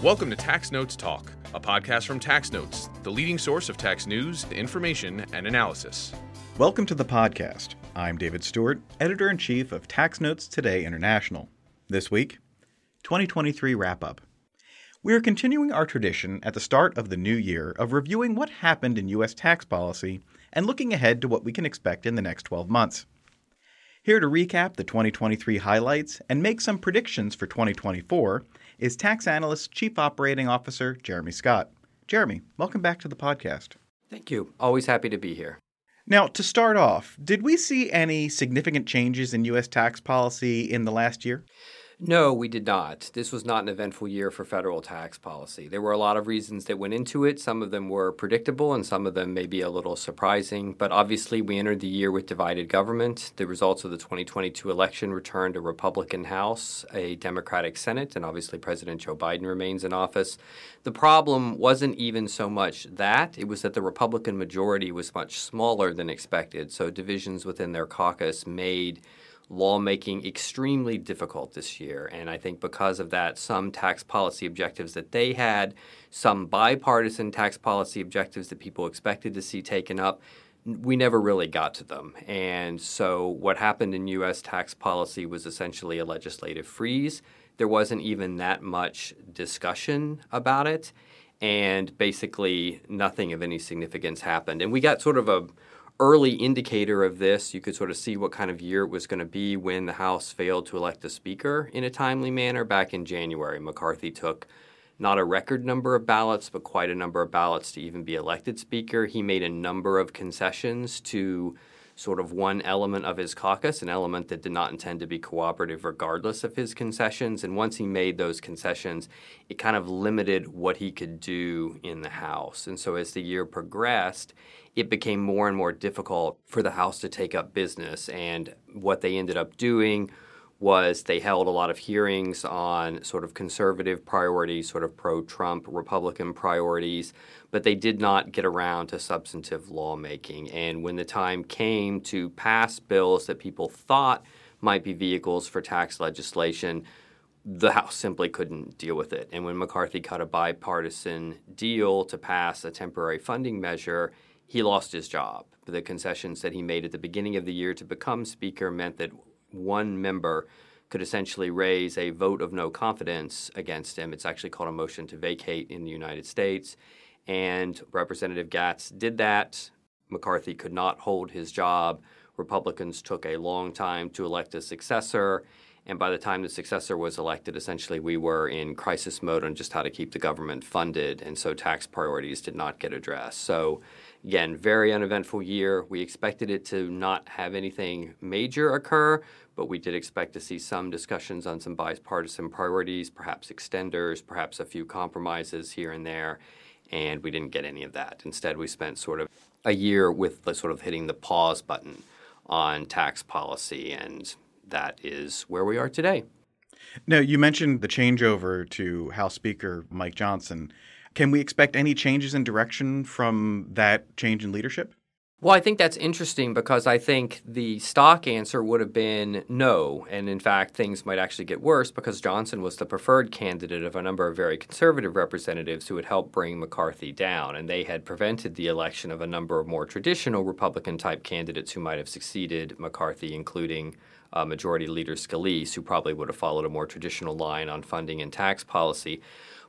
Welcome to Tax Notes Talk, a podcast from Tax Notes, the leading source of tax news, information, and analysis. Welcome to the podcast. I'm David Stewart, editor in chief of Tax Notes Today International. This week, 2023 wrap up. We are continuing our tradition at the start of the new year of reviewing what happened in U.S. tax policy and looking ahead to what we can expect in the next 12 months. Here to recap the 2023 highlights and make some predictions for 2024 is Tax Analysts Chief Operating Officer Jeremy Scott. Jeremy, welcome back to the podcast. Thank you. Always happy to be here. Now, to start off, did we see any significant changes in U.S. tax policy in the last year? No, we did not. This was not an eventful year for federal tax policy. There were a lot of reasons that went into it. Some of them were predictable and some of them may be a little surprising. But obviously, we entered the year with divided government. The results of the 2022 election returned a Republican House, a Democratic Senate, and obviously President Joe Biden remains in office. The problem wasn't even so much that, it was that the Republican majority was much smaller than expected. So divisions within their caucus made lawmaking extremely difficult this year. And I think because of that, some tax policy objectives that they had, some bipartisan tax policy objectives that people expected to see taken up, we never really got to them. And so what happened in U.S. tax policy was essentially a legislative freeze. There wasn't even that much discussion about it. And basically, nothing of any significance happened. And we got sort of a early indicator of this, you could sort of see what kind of year it was going to be when the House failed to elect a speaker in a timely manner back in January. McCarthy took not a record number of ballots, but quite a number of ballots to even be elected speaker. He made a number of concessions to sort of one element of his caucus, an element that did not intend to be cooperative regardless of his concessions. And once he made those concessions, it kind of limited what he could do in the House. And so as the year progressed, it became more and more difficult for the House to take up business. And what they ended up doing was they held a lot of hearings on sort of conservative priorities, sort of pro Trump Republican priorities, but they did not get around to substantive lawmaking. And when the time came to pass bills that people thought might be vehicles for tax legislation, the House simply couldn't deal with it. And when McCarthy cut a bipartisan deal to pass a temporary funding measure, he lost his job. The concessions that he made at the beginning of the year to become Speaker meant that one member could essentially raise a vote of no confidence against him. It's actually called a motion to vacate in the United States. And Representative Gaetz did that. McCarthy could not hold his job. Republicans took a long time to elect a successor. And by the time the successor was elected, essentially we were in crisis mode on just how to keep the government funded. And so tax priorities did not get addressed. So Again, very uneventful year. We expected it to not have anything major occur, but we did expect to see some discussions on some bipartisan priorities, perhaps extenders, perhaps a few compromises here and there, and we didn't get any of that. Instead, we spent sort of a year with sort of hitting the pause button on tax policy, and that is where we are today. Now, you mentioned the changeover to House Speaker Mike Johnson. Can we expect any changes in direction from that change in leadership? Well, I think that's interesting because I think the stock answer would have been no. And in fact, things might actually get worse because Johnson was the preferred candidate of a number of very conservative representatives who had helped bring McCarthy down. And they had prevented the election of a number of more traditional Republican type candidates who might have succeeded McCarthy, including uh, Majority Leader Scalise, who probably would have followed a more traditional line on funding and tax policy.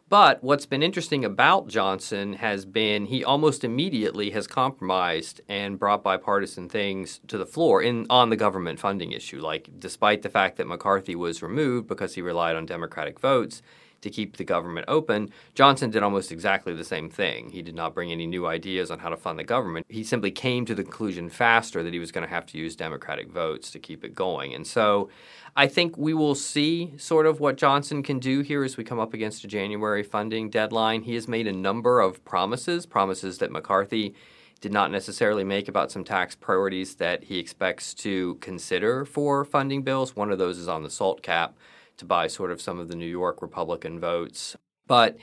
But what's been interesting about Johnson has been he almost immediately has compromised and brought bipartisan things to the floor in on the government funding issue. Like despite the fact that McCarthy was removed because he relied on Democratic votes, to keep the government open, Johnson did almost exactly the same thing. He did not bring any new ideas on how to fund the government. He simply came to the conclusion faster that he was going to have to use Democratic votes to keep it going. And so I think we will see sort of what Johnson can do here as we come up against a January funding deadline. He has made a number of promises, promises that McCarthy did not necessarily make about some tax priorities that he expects to consider for funding bills. One of those is on the SALT cap to buy sort of some of the New York Republican votes. But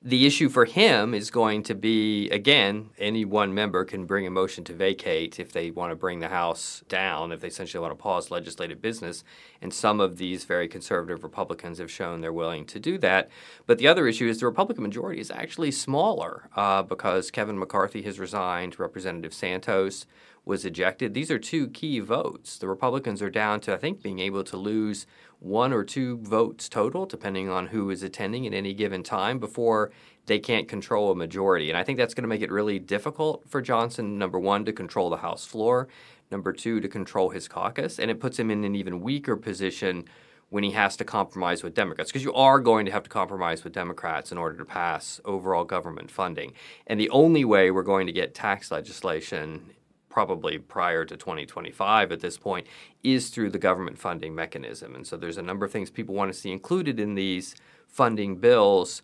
the issue for him is going to be again, any one member can bring a motion to vacate if they want to bring the House down, if they essentially want to pause legislative business. And some of these very conservative Republicans have shown they're willing to do that. But the other issue is the Republican majority is actually smaller uh, because Kevin McCarthy has resigned, Representative Santos was ejected. These are two key votes. The Republicans are down to, I think, being able to lose one or two votes total, depending on who is attending at any given time, before they can't control a majority. And I think that's going to make it really difficult for Johnson, number one, to control the House floor, number two, to control his caucus. And it puts him in an even weaker position when he has to compromise with Democrats, because you are going to have to compromise with Democrats in order to pass overall government funding. And the only way we're going to get tax legislation probably prior to 2025 at this point, is through the government funding mechanism. And so there's a number of things people want to see included in these funding bills.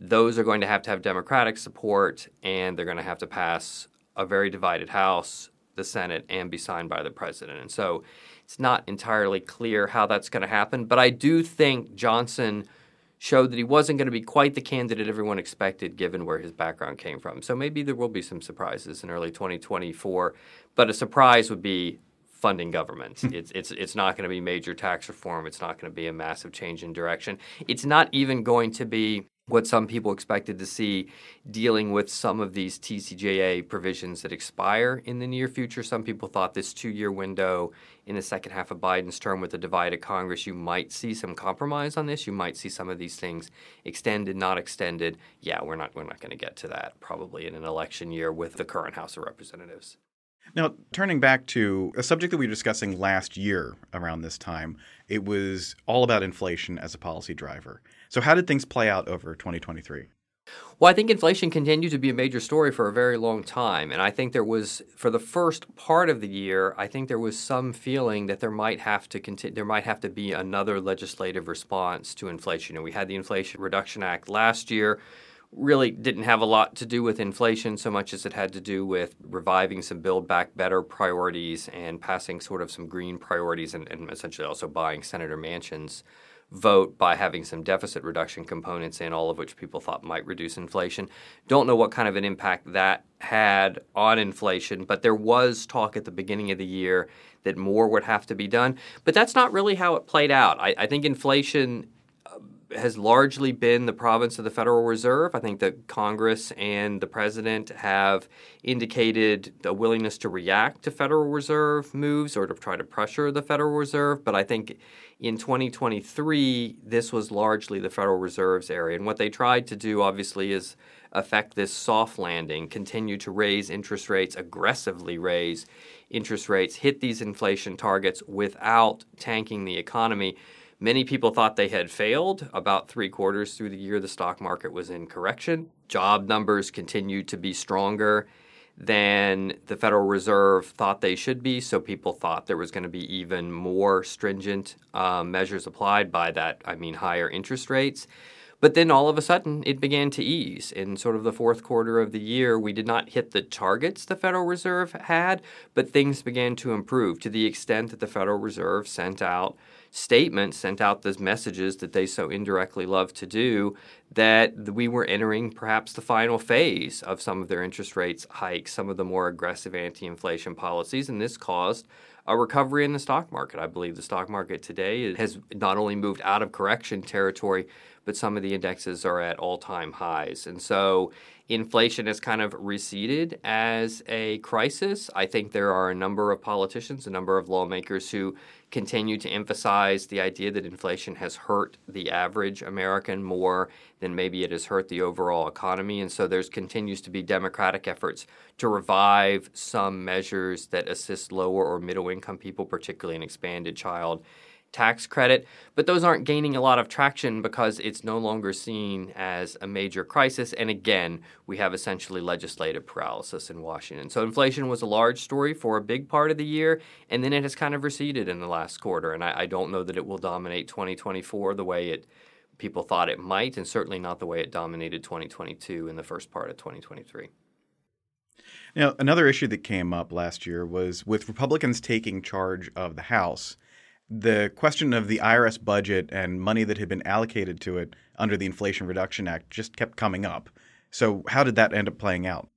Those are going to have to have Democratic support, and they're going to have to pass a very divided House, the Senate, and be signed by the president. And so it's not entirely clear how that's going to happen. But I do think Johnson showed that he wasn't going to be quite the candidate everyone expected given where his background came from. So maybe there will be some surprises in early 2024, but a surprise would be funding government. Hmm. it's it's it's not going to be major tax reform, it's not going to be a massive change in direction. It's not even going to be what some people expected to see dealing with some of these TCJA provisions that expire in the near future. Some people thought this two year window in the second half of Biden's term with a divided Congress, you might see some compromise on this. You might see some of these things extended, not extended. Yeah, we're not, we're not going to get to that probably in an election year with the current House of Representatives. Now, turning back to a subject that we were discussing last year around this time, it was all about inflation as a policy driver. So, how did things play out over 2023? Well, I think inflation continued to be a major story for a very long time. And I think there was, for the first part of the year, I think there was some feeling that there might have to continue, there might have to be another legislative response to inflation. And we had the Inflation Reduction Act last year, really didn't have a lot to do with inflation so much as it had to do with reviving some build back better priorities and passing sort of some green priorities and, and essentially also buying Senator Manchin's vote by having some deficit reduction components in, all of which people thought might reduce inflation. Don't know what kind of an impact that had on inflation, but there was talk at the beginning of the year that more would have to be done. But that's not really how it played out. I, I think inflation has largely been the province of the Federal Reserve. I think that Congress and the president have indicated a willingness to react to Federal Reserve moves or to try to pressure the Federal Reserve. But I think in 2023, this was largely the Federal Reserve's area. And what they tried to do, obviously, is affect this soft landing, continue to raise interest rates, aggressively raise interest rates, hit these inflation targets without tanking the economy. Many people thought they had failed. About three quarters through the year, the stock market was in correction. Job numbers continued to be stronger than the Federal Reserve thought they should be. So people thought there was going to be even more stringent uh, measures applied by that, I mean, higher interest rates. But then all of a sudden, it began to ease. In sort of the fourth quarter of the year, we did not hit the targets the Federal Reserve had, but things began to improve to the extent that the Federal Reserve sent out statements, sent out those messages that they so indirectly love to do, that we were entering perhaps the final phase of some of their interest rates hikes, some of the more aggressive anti inflation policies, and this caused a recovery in the stock market. I believe the stock market today has not only moved out of correction territory, but some of the indexes are at all time highs. And so inflation has kind of receded as a crisis. I think there are a number of politicians, a number of lawmakers who continue to emphasize the idea that inflation has hurt the average American more than maybe it has hurt the overall economy. And so there's continues to be democratic efforts to revive some measures that assist lower or middle income people, particularly an expanded child tax credit, but those aren't gaining a lot of traction because it's no longer seen as a major crisis. And again, we have essentially legislative paralysis in Washington. So inflation was a large story for a big part of the year, and then it has kind of receded in the last quarter. And I, I don't know that it will dominate 2024 the way it people thought it might, and certainly not the way it dominated 2022 in the first part of 2023. Now, another issue that came up last year was with Republicans taking charge of the House the question of the IRS budget and money that had been allocated to it under the Inflation Reduction Act just kept coming up. So, how did that end up playing out?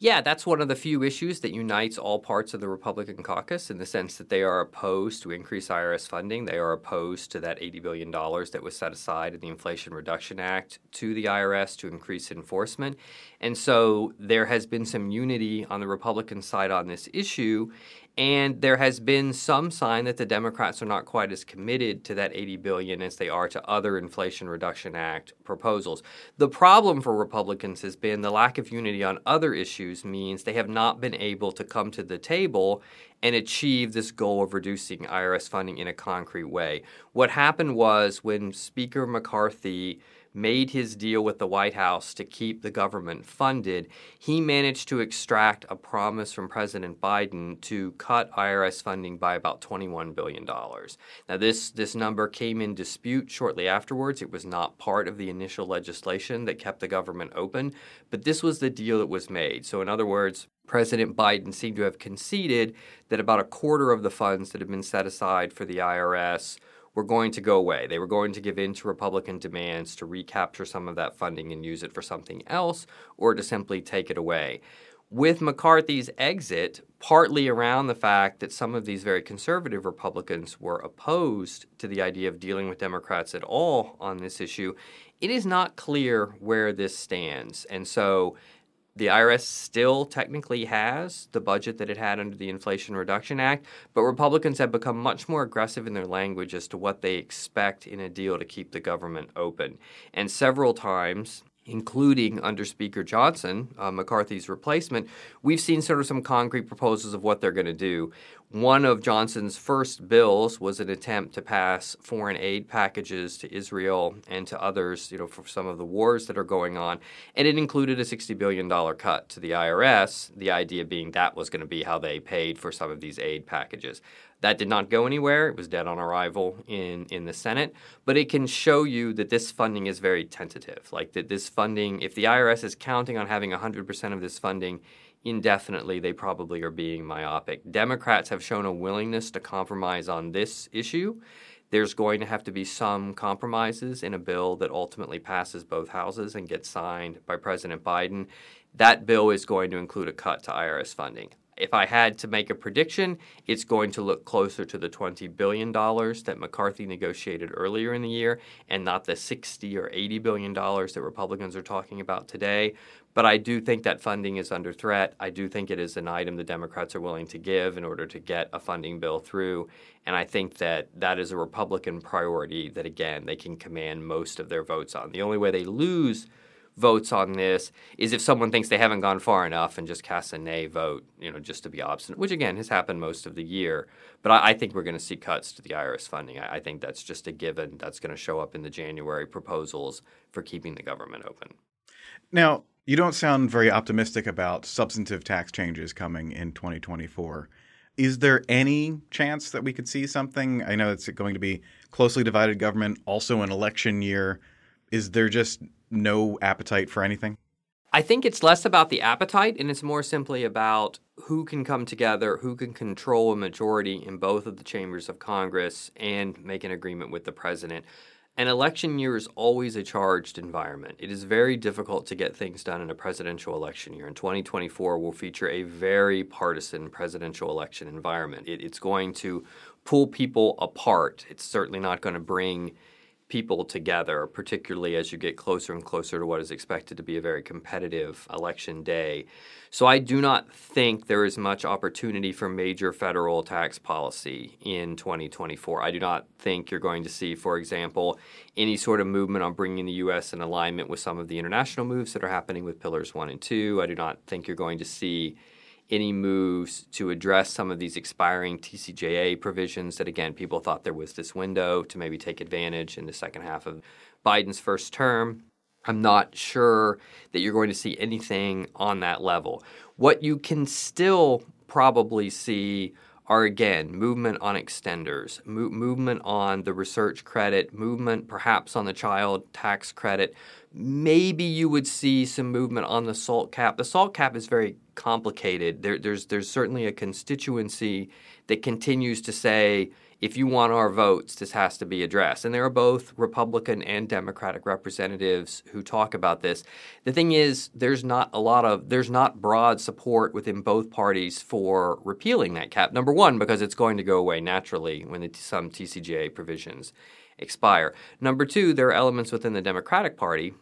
Yeah, that's one of the few issues that unites all parts of the Republican caucus in the sense that they are opposed to increased IRS funding. They are opposed to that $80 billion that was set aside in the Inflation Reduction Act to the IRS to increase enforcement. And so there has been some unity on the Republican side on this issue. And there has been some sign that the Democrats are not quite as committed to that 80 billion as they are to other Inflation Reduction Act proposals. The problem for Republicans has been the lack of unity on other issues means they have not been able to come to the table and achieve this goal of reducing IRS funding in a concrete way. What happened was when Speaker McCarthy made his deal with the White House to keep the government funded, he managed to extract a promise from President Biden to cut IRS funding by about $21 billion. Now, this, this number came in dispute shortly afterwards. It was not part of the initial legislation that kept the government open, but this was the deal that was made. So, in other words, President Biden seemed to have conceded that about a quarter of the funds that had been set aside for the IRS were going to go away. They were going to give in to Republican demands to recapture some of that funding and use it for something else or to simply take it away. With McCarthy's exit, partly around the fact that some of these very conservative Republicans were opposed to the idea of dealing with Democrats at all on this issue, it is not clear where this stands. And so the IRS still technically has the budget that it had under the Inflation Reduction Act, but Republicans have become much more aggressive in their language as to what they expect in a deal to keep the government open. And several times, including under Speaker Johnson, uh, McCarthy's replacement, we've seen sort of some concrete proposals of what they're going to do. One of Johnson's first bills was an attempt to pass foreign aid packages to Israel and to others, you know, for some of the wars that are going on, and it included a $60 billion cut to the IRS, the idea being that was going to be how they paid for some of these aid packages. That did not go anywhere. It was dead on arrival in, in the Senate. But it can show you that this funding is very tentative. Like that this funding, if the IRS is counting on having 100% of this funding indefinitely, they probably are being myopic. Democrats have shown a willingness to compromise on this issue. There's going to have to be some compromises in a bill that ultimately passes both houses and gets signed by President Biden. That bill is going to include a cut to IRS funding if I had to make a prediction, it's going to look closer to the $20 billion that McCarthy negotiated earlier in the year and not the 60 or $80 billion that Republicans are talking about today. But I do think that funding is under threat. I do think it is an item the Democrats are willing to give in order to get a funding bill through. And I think that that is a Republican priority that, again, they can command most of their votes on. The only way they lose votes on this is if someone thinks they haven't gone far enough and just casts a nay vote, you know, just to be obstinate, which again has happened most of the year. But I, I think we're going to see cuts to the IRS funding. I, I think that's just a given. That's going to show up in the January proposals for keeping the government open. Now, you don't sound very optimistic about substantive tax changes coming in 2024. Is there any chance that we could see something? I know it's going to be closely divided government, also an election year. Is there just no appetite for anything? I think it's less about the appetite and it's more simply about who can come together, who can control a majority in both of the chambers of Congress and make an agreement with the president. An election year is always a charged environment. It is very difficult to get things done in a presidential election year. And 2024 will feature a very partisan presidential election environment. It, it's going to pull people apart. It's certainly not going to bring people together, particularly as you get closer and closer to what is expected to be a very competitive election day. So I do not think there is much opportunity for major federal tax policy in 2024. I do not think you're going to see, for example, any sort of movement on bringing the U.S. in alignment with some of the international moves that are happening with Pillars 1 and 2. I do not think you're going to see any moves to address some of these expiring TCJA provisions that, again, people thought there was this window to maybe take advantage in the second half of Biden's first term. I'm not sure that you're going to see anything on that level. What you can still probably see are again movement on extenders, mo- movement on the research credit, movement perhaps on the child tax credit. Maybe you would see some movement on the SALT cap. The SALT cap is very complicated. There, there's there's certainly a constituency that continues to say if you want our votes, this has to be addressed. And there are both Republican and Democratic representatives who talk about this. The thing is, there's not a lot of, there's not broad support within both parties for repealing that cap. Number one, because it's going to go away naturally when the, some TCJA provisions expire. Number two, there are elements within the Democratic Party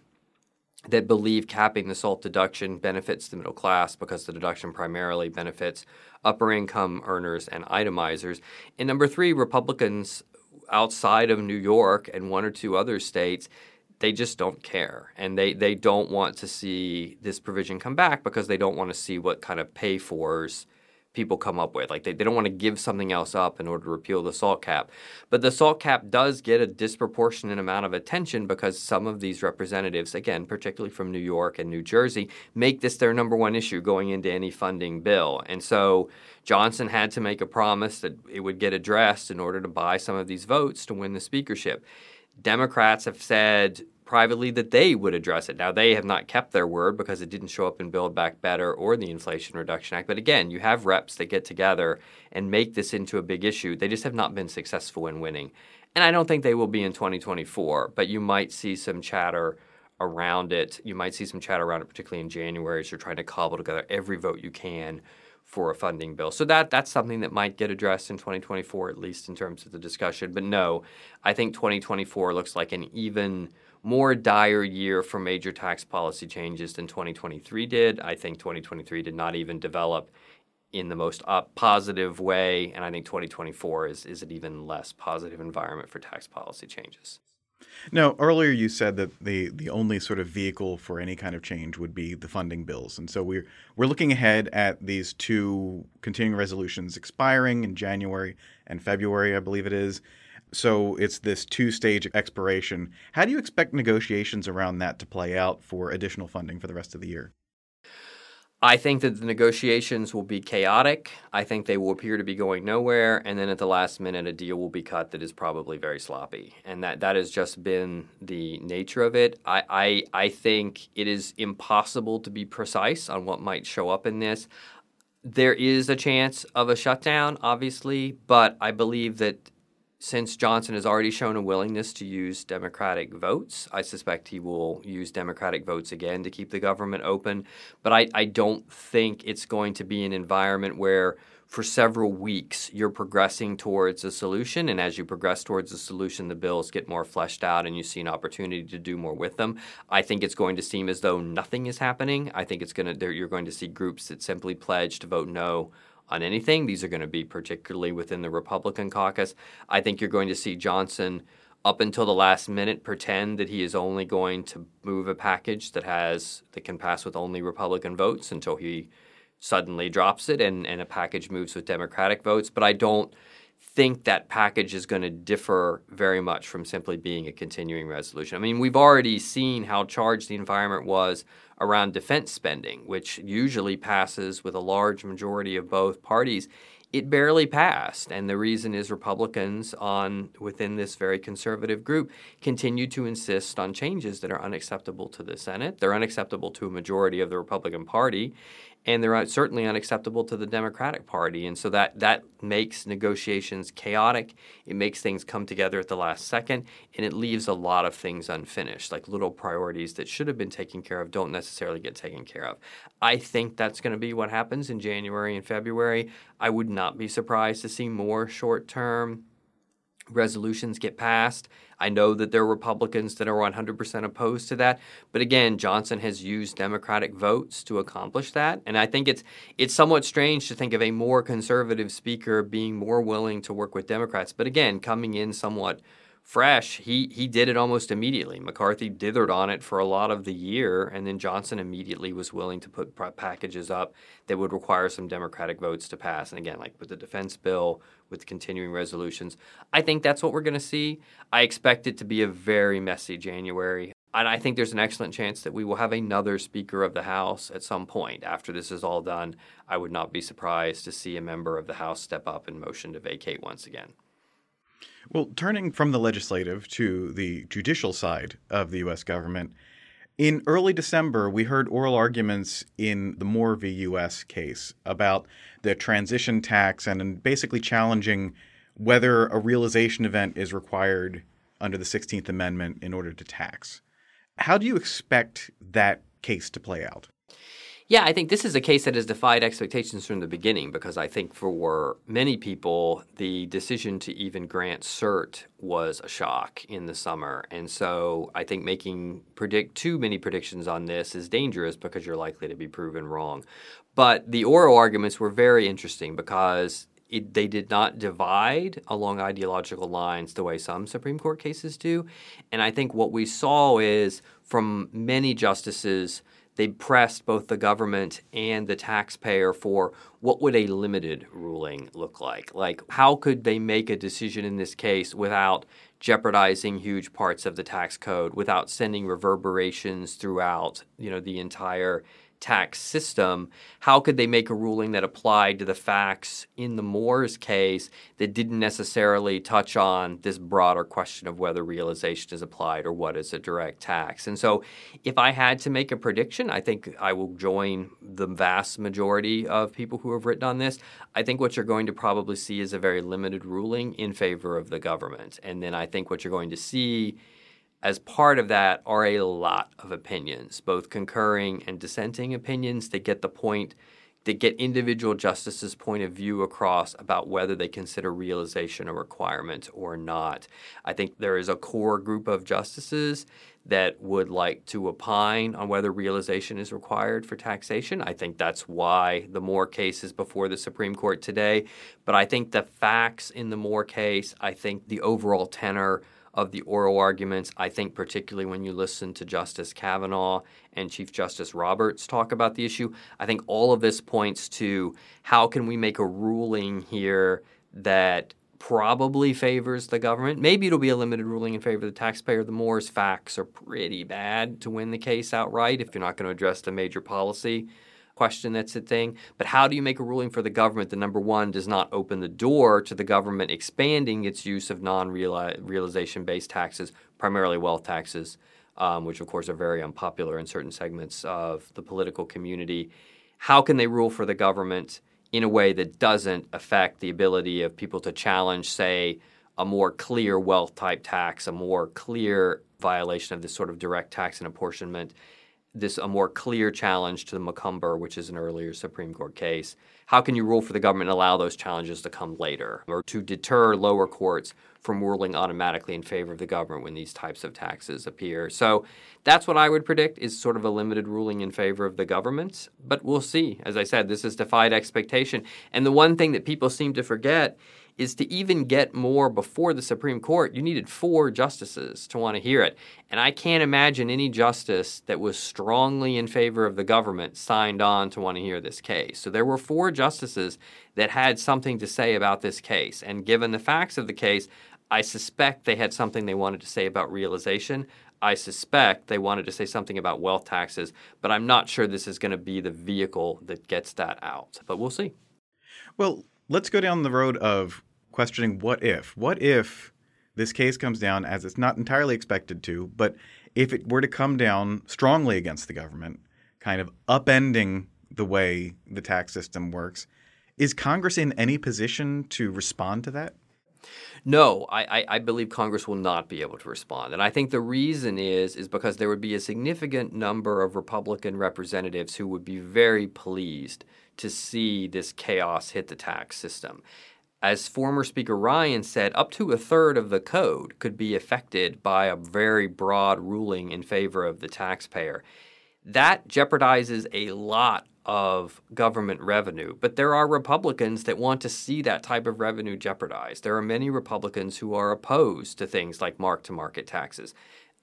that believe capping the SALT deduction benefits the middle class because the deduction primarily benefits upper income earners and itemizers. And number three, Republicans outside of New York and one or two other states they just don't care and they, they don't want to see this provision come back because they don't want to see what kind of pay fors people come up with. Like they, they don't want to give something else up in order to repeal the salt cap. But the salt cap does get a disproportionate amount of attention because some of these representatives, again, particularly from New York and New Jersey, make this their number one issue going into any funding bill. And so Johnson had to make a promise that it would get addressed in order to buy some of these votes to win the speakership. Democrats have said privately that they would address it. Now, they have not kept their word because it didn't show up in Build Back Better or the Inflation Reduction Act. But again, you have reps that get together and make this into a big issue. They just have not been successful in winning. And I don't think they will be in 2024, but you might see some chatter around it. You might see some chatter around it, particularly in January, as you're trying to cobble together every vote you can for a funding bill. So that that's something that might get addressed in 2024, at least in terms of the discussion. But no, I think 2024 looks like an even – more dire year for major tax policy changes than 2023 did. I think 2023 did not even develop in the most positive way, and I think 2024 is, is an even less positive environment for tax policy changes. Now, earlier you said that the the only sort of vehicle for any kind of change would be the funding bills, and so we're we're looking ahead at these two continuing resolutions expiring in January and February, I believe it is. So it's this two stage expiration. How do you expect negotiations around that to play out for additional funding for the rest of the year? I think that the negotiations will be chaotic. I think they will appear to be going nowhere, and then at the last minute, a deal will be cut that is probably very sloppy, and that that has just been the nature of it. I I, I think it is impossible to be precise on what might show up in this. There is a chance of a shutdown, obviously, but I believe that since Johnson has already shown a willingness to use Democratic votes, I suspect he will use Democratic votes again to keep the government open. But I, I don't think it's going to be an environment where for several weeks you're progressing towards a solution. And as you progress towards a solution, the bills get more fleshed out and you see an opportunity to do more with them. I think it's going to seem as though nothing is happening. I think it's going to, you're going to see groups that simply pledge to vote no on anything. These are going to be particularly within the Republican caucus. I think you're going to see Johnson up until the last minute pretend that he is only going to move a package that has that can pass with only Republican votes until he suddenly drops it and, and a package moves with Democratic votes. But I don't think that package is going to differ very much from simply being a continuing resolution. I mean, we've already seen how charged the environment was around defense spending, which usually passes with a large majority of both parties. It barely passed, and the reason is Republicans on within this very conservative group continue to insist on changes that are unacceptable to the Senate. They're unacceptable to a majority of the Republican Party, and they're certainly unacceptable to the Democratic Party. And so that that makes negotiations chaotic. It makes things come together at the last second, and it leaves a lot of things unfinished, like little priorities that should have been taken care of don't necessarily get taken care of. I think that's going to be what happens in January and February. I would not be surprised to see more short-term resolutions get passed. I know that there are Republicans that are 100% opposed to that, but again, Johnson has used Democratic votes to accomplish that, and I think it's it's somewhat strange to think of a more conservative speaker being more willing to work with Democrats, but again, coming in somewhat fresh, he he did it almost immediately. McCarthy dithered on it for a lot of the year, and then Johnson immediately was willing to put packages up that would require some Democratic votes to pass. And again, like with the defense bill, with continuing resolutions, I think that's what we're going to see. I expect it to be a very messy January. And I think there's an excellent chance that we will have another Speaker of the House at some point after this is all done. I would not be surprised to see a member of the House step up and motion to vacate once again. Well, turning from the legislative to the judicial side of the U.S. government, in early December, we heard oral arguments in the Moore v. U.S. case about the transition tax and basically challenging whether a realization event is required under the 16th Amendment in order to tax. How do you expect that case to play out? Yeah, I think this is a case that has defied expectations from the beginning because I think for many people, the decision to even grant cert was a shock in the summer. And so I think making predict too many predictions on this is dangerous because you're likely to be proven wrong. But the oral arguments were very interesting because it, they did not divide along ideological lines the way some Supreme Court cases do. And I think what we saw is from many justices – they pressed both the government and the taxpayer for what would a limited ruling look like? Like how could they make a decision in this case without jeopardizing huge parts of the tax code, without sending reverberations throughout, you know, the entire tax system, how could they make a ruling that applied to the facts in the Moores case that didn't necessarily touch on this broader question of whether realization is applied or what is a direct tax? And so, if I had to make a prediction, I think I will join the vast majority of people who have written on this. I think what you're going to probably see is a very limited ruling in favor of the government. And then I think what you're going to see as part of that are a lot of opinions, both concurring and dissenting opinions that get the point, that get individual justices' point of view across about whether they consider realization a requirement or not. I think there is a core group of justices that would like to opine on whether realization is required for taxation. I think that's why the Moore case is before the Supreme Court today. But I think the facts in the Moore case, I think the overall tenor of the oral arguments. I think, particularly when you listen to Justice Kavanaugh and Chief Justice Roberts talk about the issue, I think all of this points to how can we make a ruling here that probably favors the government. Maybe it'll be a limited ruling in favor of the taxpayer. The Moore's facts are pretty bad to win the case outright if you're not going to address the major policy question that's a thing. But how do you make a ruling for the government that number one does not open the door to the government expanding its use of non realization based taxes, primarily wealth taxes, um, which of course are very unpopular in certain segments of the political community? How can they rule for the government in a way that doesn't affect the ability of people to challenge, say, a more clear wealth type tax, a more clear violation of this sort of direct tax and apportionment? This a more clear challenge to the Macomber, which is an earlier Supreme Court case. How can you rule for the government and allow those challenges to come later, or to deter lower courts from ruling automatically in favor of the government when these types of taxes appear? So that's what I would predict is sort of a limited ruling in favor of the government. But we'll see. As I said, this has defied expectation. And the one thing that people seem to forget is to even get Moore before the Supreme Court, you needed four justices to want to hear it. And I can't imagine any justice that was strongly in favor of the government signed on to want to hear this case. So there were four justices that had something to say about this case. And given the facts of the case, I suspect they had something they wanted to say about realization. I suspect they wanted to say something about wealth taxes, but I'm not sure this is going to be the vehicle that gets that out. But we'll see. Well, let's go down the road of questioning what if. What if this case comes down as it's not entirely expected to, but if it were to come down strongly against the government, kind of upending the way the tax system works, is Congress in any position to respond to that? No, I, I, believe Congress will not be able to respond. And I think the reason is is because there would be a significant number of Republican representatives who would be very pleased to see this chaos hit the tax system as former Speaker Ryan said, up to a third of the code could be affected by a very broad ruling in favor of the taxpayer. That jeopardizes a lot of government revenue. But there are Republicans that want to see that type of revenue jeopardized. There are many Republicans who are opposed to things like mark to market taxes.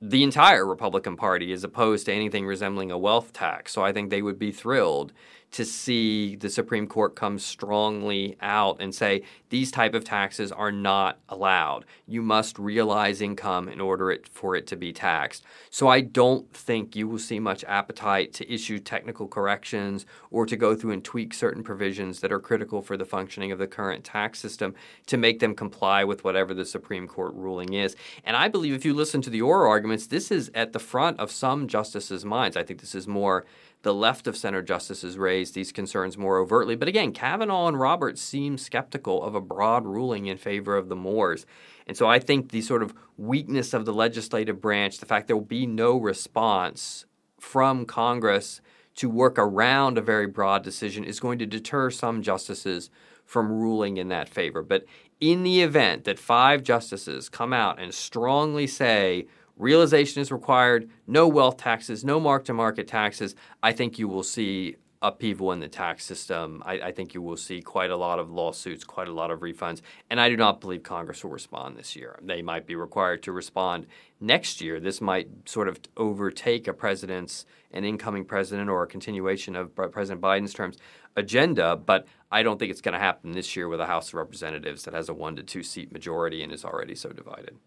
The entire Republican Party is opposed to anything resembling a wealth tax. So I think they would be thrilled to see the Supreme Court come strongly out and say these type of taxes are not allowed. You must realize income in order it, for it to be taxed. So I don't think you will see much appetite to issue technical corrections or to go through and tweak certain provisions that are critical for the functioning of the current tax system to make them comply with whatever the Supreme Court ruling is. And I believe if you listen to the oral arguments, this is at the front of some justices' minds. I think this is more the left of center justices raised these concerns more overtly. But again, Kavanaugh and Roberts seem skeptical of a broad ruling in favor of the Moores. And so I think the sort of weakness of the legislative branch, the fact there will be no response from Congress to work around a very broad decision, is going to deter some justices from ruling in that favor. But in the event that five justices come out and strongly say, realization is required, no wealth taxes, no mark to market taxes, I think you will see upheaval in the tax system. I, I, think you will see quite a lot of lawsuits, quite a lot of refunds. And I do not believe Congress will respond this year. They might be required to respond next year. This might sort of overtake a president's, an incoming president, or a continuation of President Biden's terms agenda. But I don't think it's going to happen this year with a House of Representatives that has a one to two seat majority and is already so divided.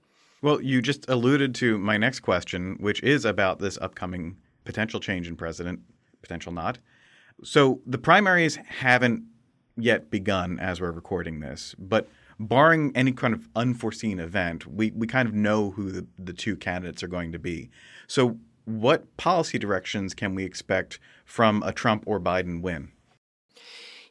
Well, you just alluded to my next question, which is about this upcoming potential change in president, potential not. So the primaries haven't yet begun as we're recording this, but barring any kind of unforeseen event, we, we kind of know who the, the two candidates are going to be. So, what policy directions can we expect from a Trump or Biden win?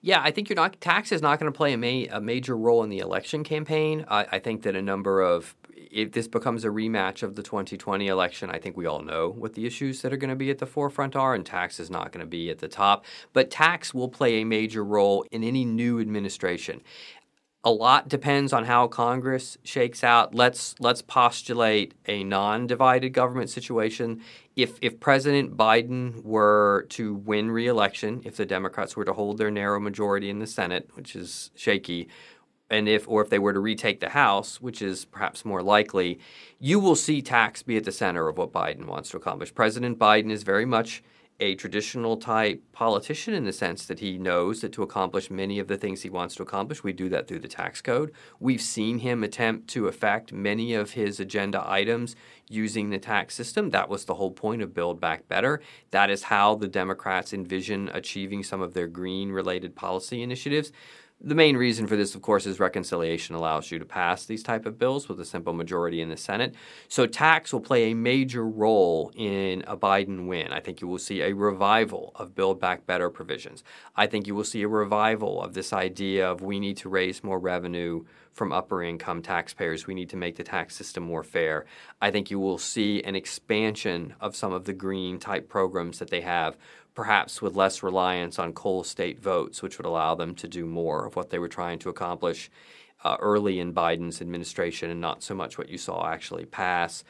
Yeah, I think you're not tax is not going to play a, ma- a major role in the election campaign. I, I think that a number of if this becomes a rematch of the 2020 election, I think we all know what the issues that are going to be at the forefront are, and tax is not going to be at the top. But tax will play a major role in any new administration. A lot depends on how Congress shakes out. Let's let's postulate a non-divided government situation. If if President Biden were to win re-election, if the Democrats were to hold their narrow majority in the Senate, which is shaky, and if or if they were to retake the House, which is perhaps more likely, you will see tax be at the center of what Biden wants to accomplish. President Biden is very much a traditional type politician in the sense that he knows that to accomplish many of the things he wants to accomplish, we do that through the tax code. We've seen him attempt to affect many of his agenda items using the tax system. That was the whole point of Build Back Better. That is how the Democrats envision achieving some of their green related policy initiatives. The main reason for this, of course, is reconciliation allows you to pass these type of bills with a simple majority in the Senate. So tax will play a major role in a Biden win. I think you will see a revival of Build Back Better provisions. I think you will see a revival of this idea of we need to raise more revenue from upper income taxpayers. We need to make the tax system more fair. I think you will see an expansion of some of the green type programs that they have perhaps with less reliance on coal state votes, which would allow them to do more of what they were trying to accomplish uh, early in Biden's administration and not so much what you saw actually pass.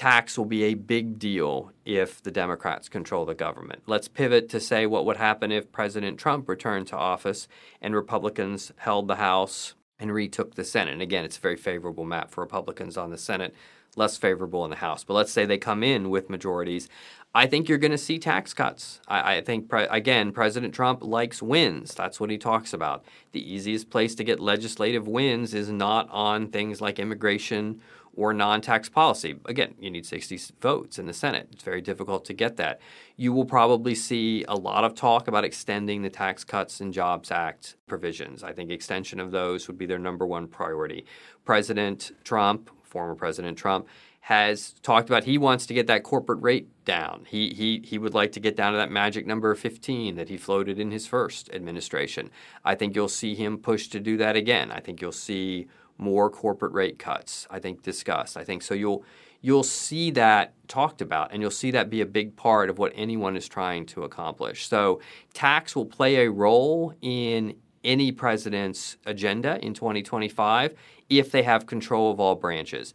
Tax will be a big deal if the Democrats control the government. Let's pivot to say what would happen if President Trump returned to office and Republicans held the House and retook the Senate. And again, it's a very favorable map for Republicans on the Senate, less favorable in the House. But let's say they come in with majorities. I think you're going to see tax cuts. I, I think, pre- again, President Trump likes wins. That's what he talks about. The easiest place to get legislative wins is not on things like immigration or non tax policy. Again, you need 60 votes in the Senate. It's very difficult to get that. You will probably see a lot of talk about extending the Tax Cuts and Jobs Act provisions. I think extension of those would be their number one priority. President Trump, former President Trump, has talked about he wants to get that corporate rate down. He, he, he would like to get down to that magic number of 15 that he floated in his first administration. I think you'll see him push to do that again. I think you'll see more corporate rate cuts, I think discussed. I think so you'll you'll see that talked about and you'll see that be a big part of what anyone is trying to accomplish. So tax will play a role in any president's agenda in 2025 if they have control of all branches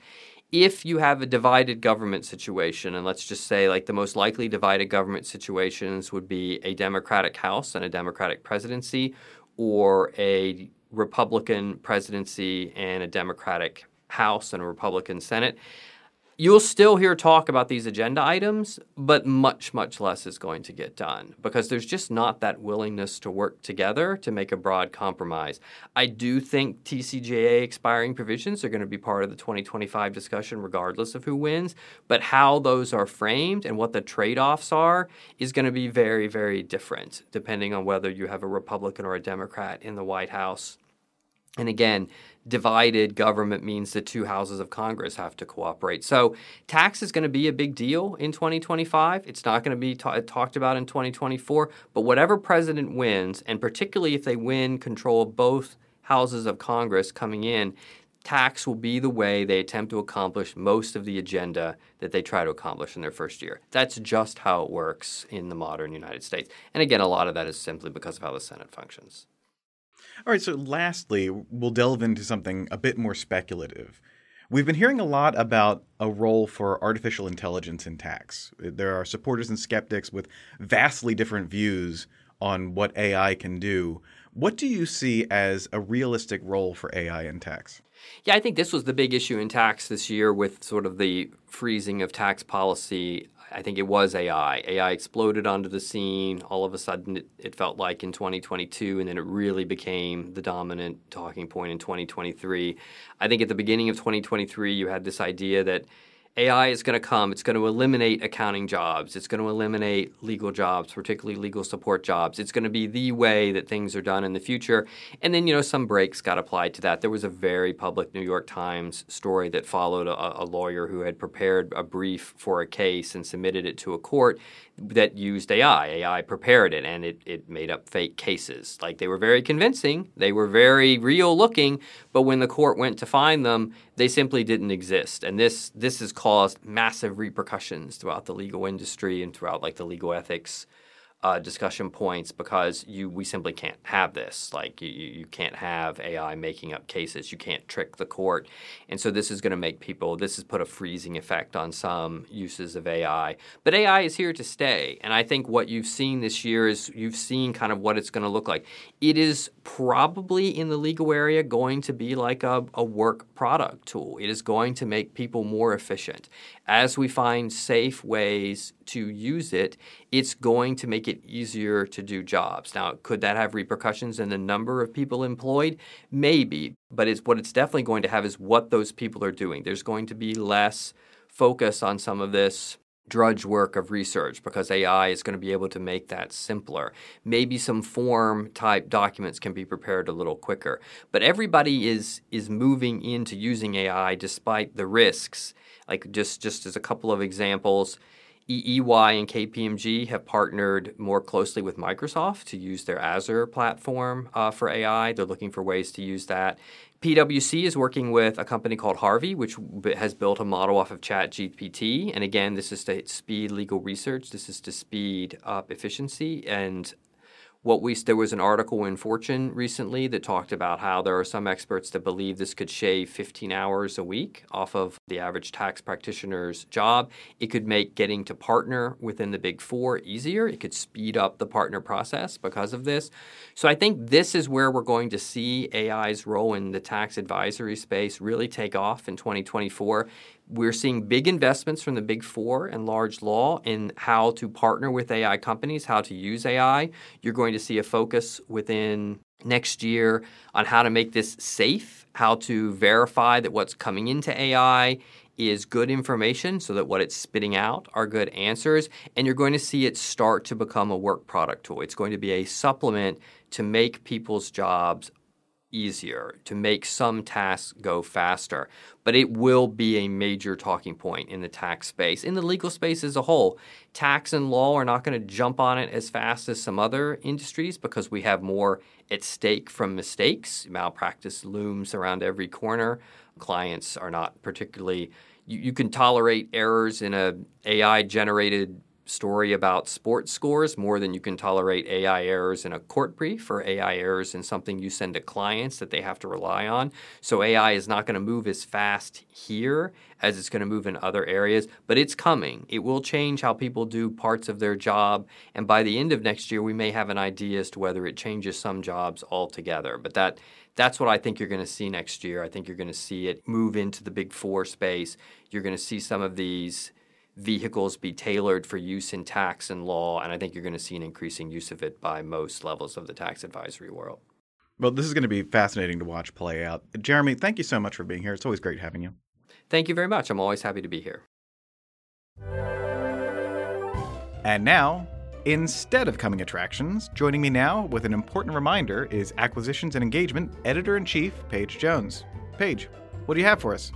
if you have a divided government situation, and let's just say like the most likely divided government situations would be a Democratic House and a Democratic presidency, or a Republican presidency and a Democratic House and a Republican Senate. You'll still hear talk about these agenda items, but much, much less is going to get done because there's just not that willingness to work together to make a broad compromise. I do think TCJA expiring provisions are going to be part of the 2025 discussion, regardless of who wins, but how those are framed and what the trade offs are is going to be very, very different depending on whether you have a Republican or a Democrat in the White House And again, divided government means the two houses of Congress have to cooperate. So, tax is going to be a big deal in 2025. It's not going to be ta- talked about in 2024. But whatever president wins, and particularly if they win control of both houses of Congress coming in, tax will be the way they attempt to accomplish most of the agenda that they try to accomplish in their first year. That's just how it works in the modern United States. And again, a lot of that is simply because of how the Senate functions. All right, so lastly, we'll delve into something a bit more speculative. We've been hearing a lot about a role for artificial intelligence in tax. There are supporters and skeptics with vastly different views on what AI can do. What do you see as a realistic role for AI in tax? Yeah, I think this was the big issue in tax this year with sort of the freezing of tax policy. I think it was AI. AI exploded onto the scene. All of a sudden, it, it, felt like in 2022, and then it really became the dominant talking point in 2023. I think at the beginning of 2023, you had this idea that AI is going to come. It's going to eliminate accounting jobs. It's going to eliminate legal jobs, particularly legal support jobs. It's going to be the way that things are done in the future. And then, you know, some breaks got applied to that. There was a very public New York Times story that followed a, a lawyer who had prepared a brief for a case and submitted it to a court that used AI. AI prepared it and it, it made up fake cases. Like they were very convincing, they were very real looking, but when the court went to find them, they simply didn't exist. And this this has caused massive repercussions throughout the legal industry and throughout like the legal ethics uh, discussion points because you we simply can't have this. Like you, you can't have AI making up cases. You can't trick the court, and so this is going to make people. This has put a freezing effect on some uses of AI. But AI is here to stay, and I think what you've seen this year is you've seen kind of what it's going to look like. It is probably in the legal area going to be like a, a work product tool. It is going to make people more efficient as we find safe ways to use it, it's going to make it easier to do jobs. Now, could that have repercussions in the number of people employed? Maybe, but it's what it's definitely going to have is what those people are doing. There's going to be less focus on some of this drudge work of research because AI is going to be able to make that simpler. Maybe some form type documents can be prepared a little quicker. But everybody is is moving into using AI despite the risks like just just as a couple of examples, EY and KPMG have partnered more closely with Microsoft to use their Azure platform uh, for AI. They're looking for ways to use that. PwC is working with a company called Harvey, which has built a model off of ChatGPT. And again, this is to speed legal research. This is to speed up efficiency and what we there was an article in Fortune recently that talked about how there are some experts that believe this could shave 15 hours a week off of the average tax practitioner's job. It could make getting to partner within the Big 4 easier. It could speed up the partner process because of this. So I think this is where we're going to see AI's role in the tax advisory space really take off in 2024 we're seeing big investments from the big four and large law in how to partner with AI companies, how to use AI. You're going to see a focus within next year on how to make this safe, how to verify that what's coming into AI is good information so that what it's spitting out are good answers. And you're going to see it start to become a work product tool. It's going to be a supplement to make people's jobs easier, to make some tasks go faster. But it will be a major talking point in the tax space, in the legal space as a whole. Tax and law are not going to jump on it as fast as some other industries because we have more at stake from mistakes. Malpractice looms around every corner. Clients are not particularly you, you can tolerate errors in a AI generated story about sports scores more than you can tolerate AI errors in a court brief or AI errors in something you send to clients that they have to rely on. So AI is not going to move as fast here as it's going to move in other areas, but it's coming. It will change how people do parts of their job, and by the end of next year we may have an idea as to whether it changes some jobs altogether. But that that's what I think you're going to see next year. I think you're going to see it move into the big 4 space. You're going to see some of these vehicles be tailored for use in tax and law, and I think you're going to see an increasing use of it by most levels of the tax advisory world. Well, this is going to be fascinating to watch play out. Jeremy, thank you so much for being here. It's always great having you. Thank you very much. I'm always happy to be here. And now, Instead of coming attractions, joining me now with an important reminder is Acquisitions and Engagement Editor in Chief, Paige Jones. Paige, what do you have for us?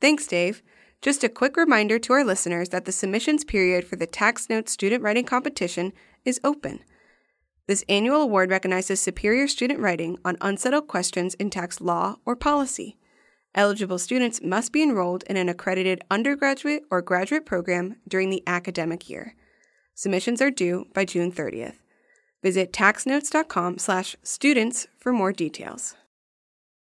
Thanks, Dave. Just a quick reminder to our listeners that the submissions period for the Tax Notes Student Writing Competition is open. This annual award recognizes superior student writing on unsettled questions in tax law or policy. Eligible students must be enrolled in an accredited undergraduate or graduate program during the academic year. Submissions are due by June 30th. Visit taxnotes.com/students for more details.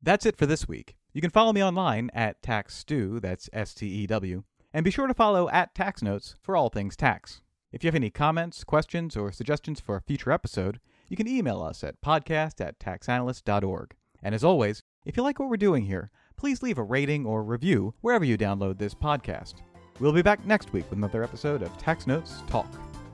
That's it for this week. You can follow me online at TaxStew, that's S T E W, and be sure to follow at TaxNotes for all things tax. If you have any comments, questions, or suggestions for a future episode, you can email us at podcast at taxanalyst.org. And as always, if you like what we're doing here, please leave a rating or review wherever you download this podcast. We'll be back next week with another episode of Tax Notes Talk.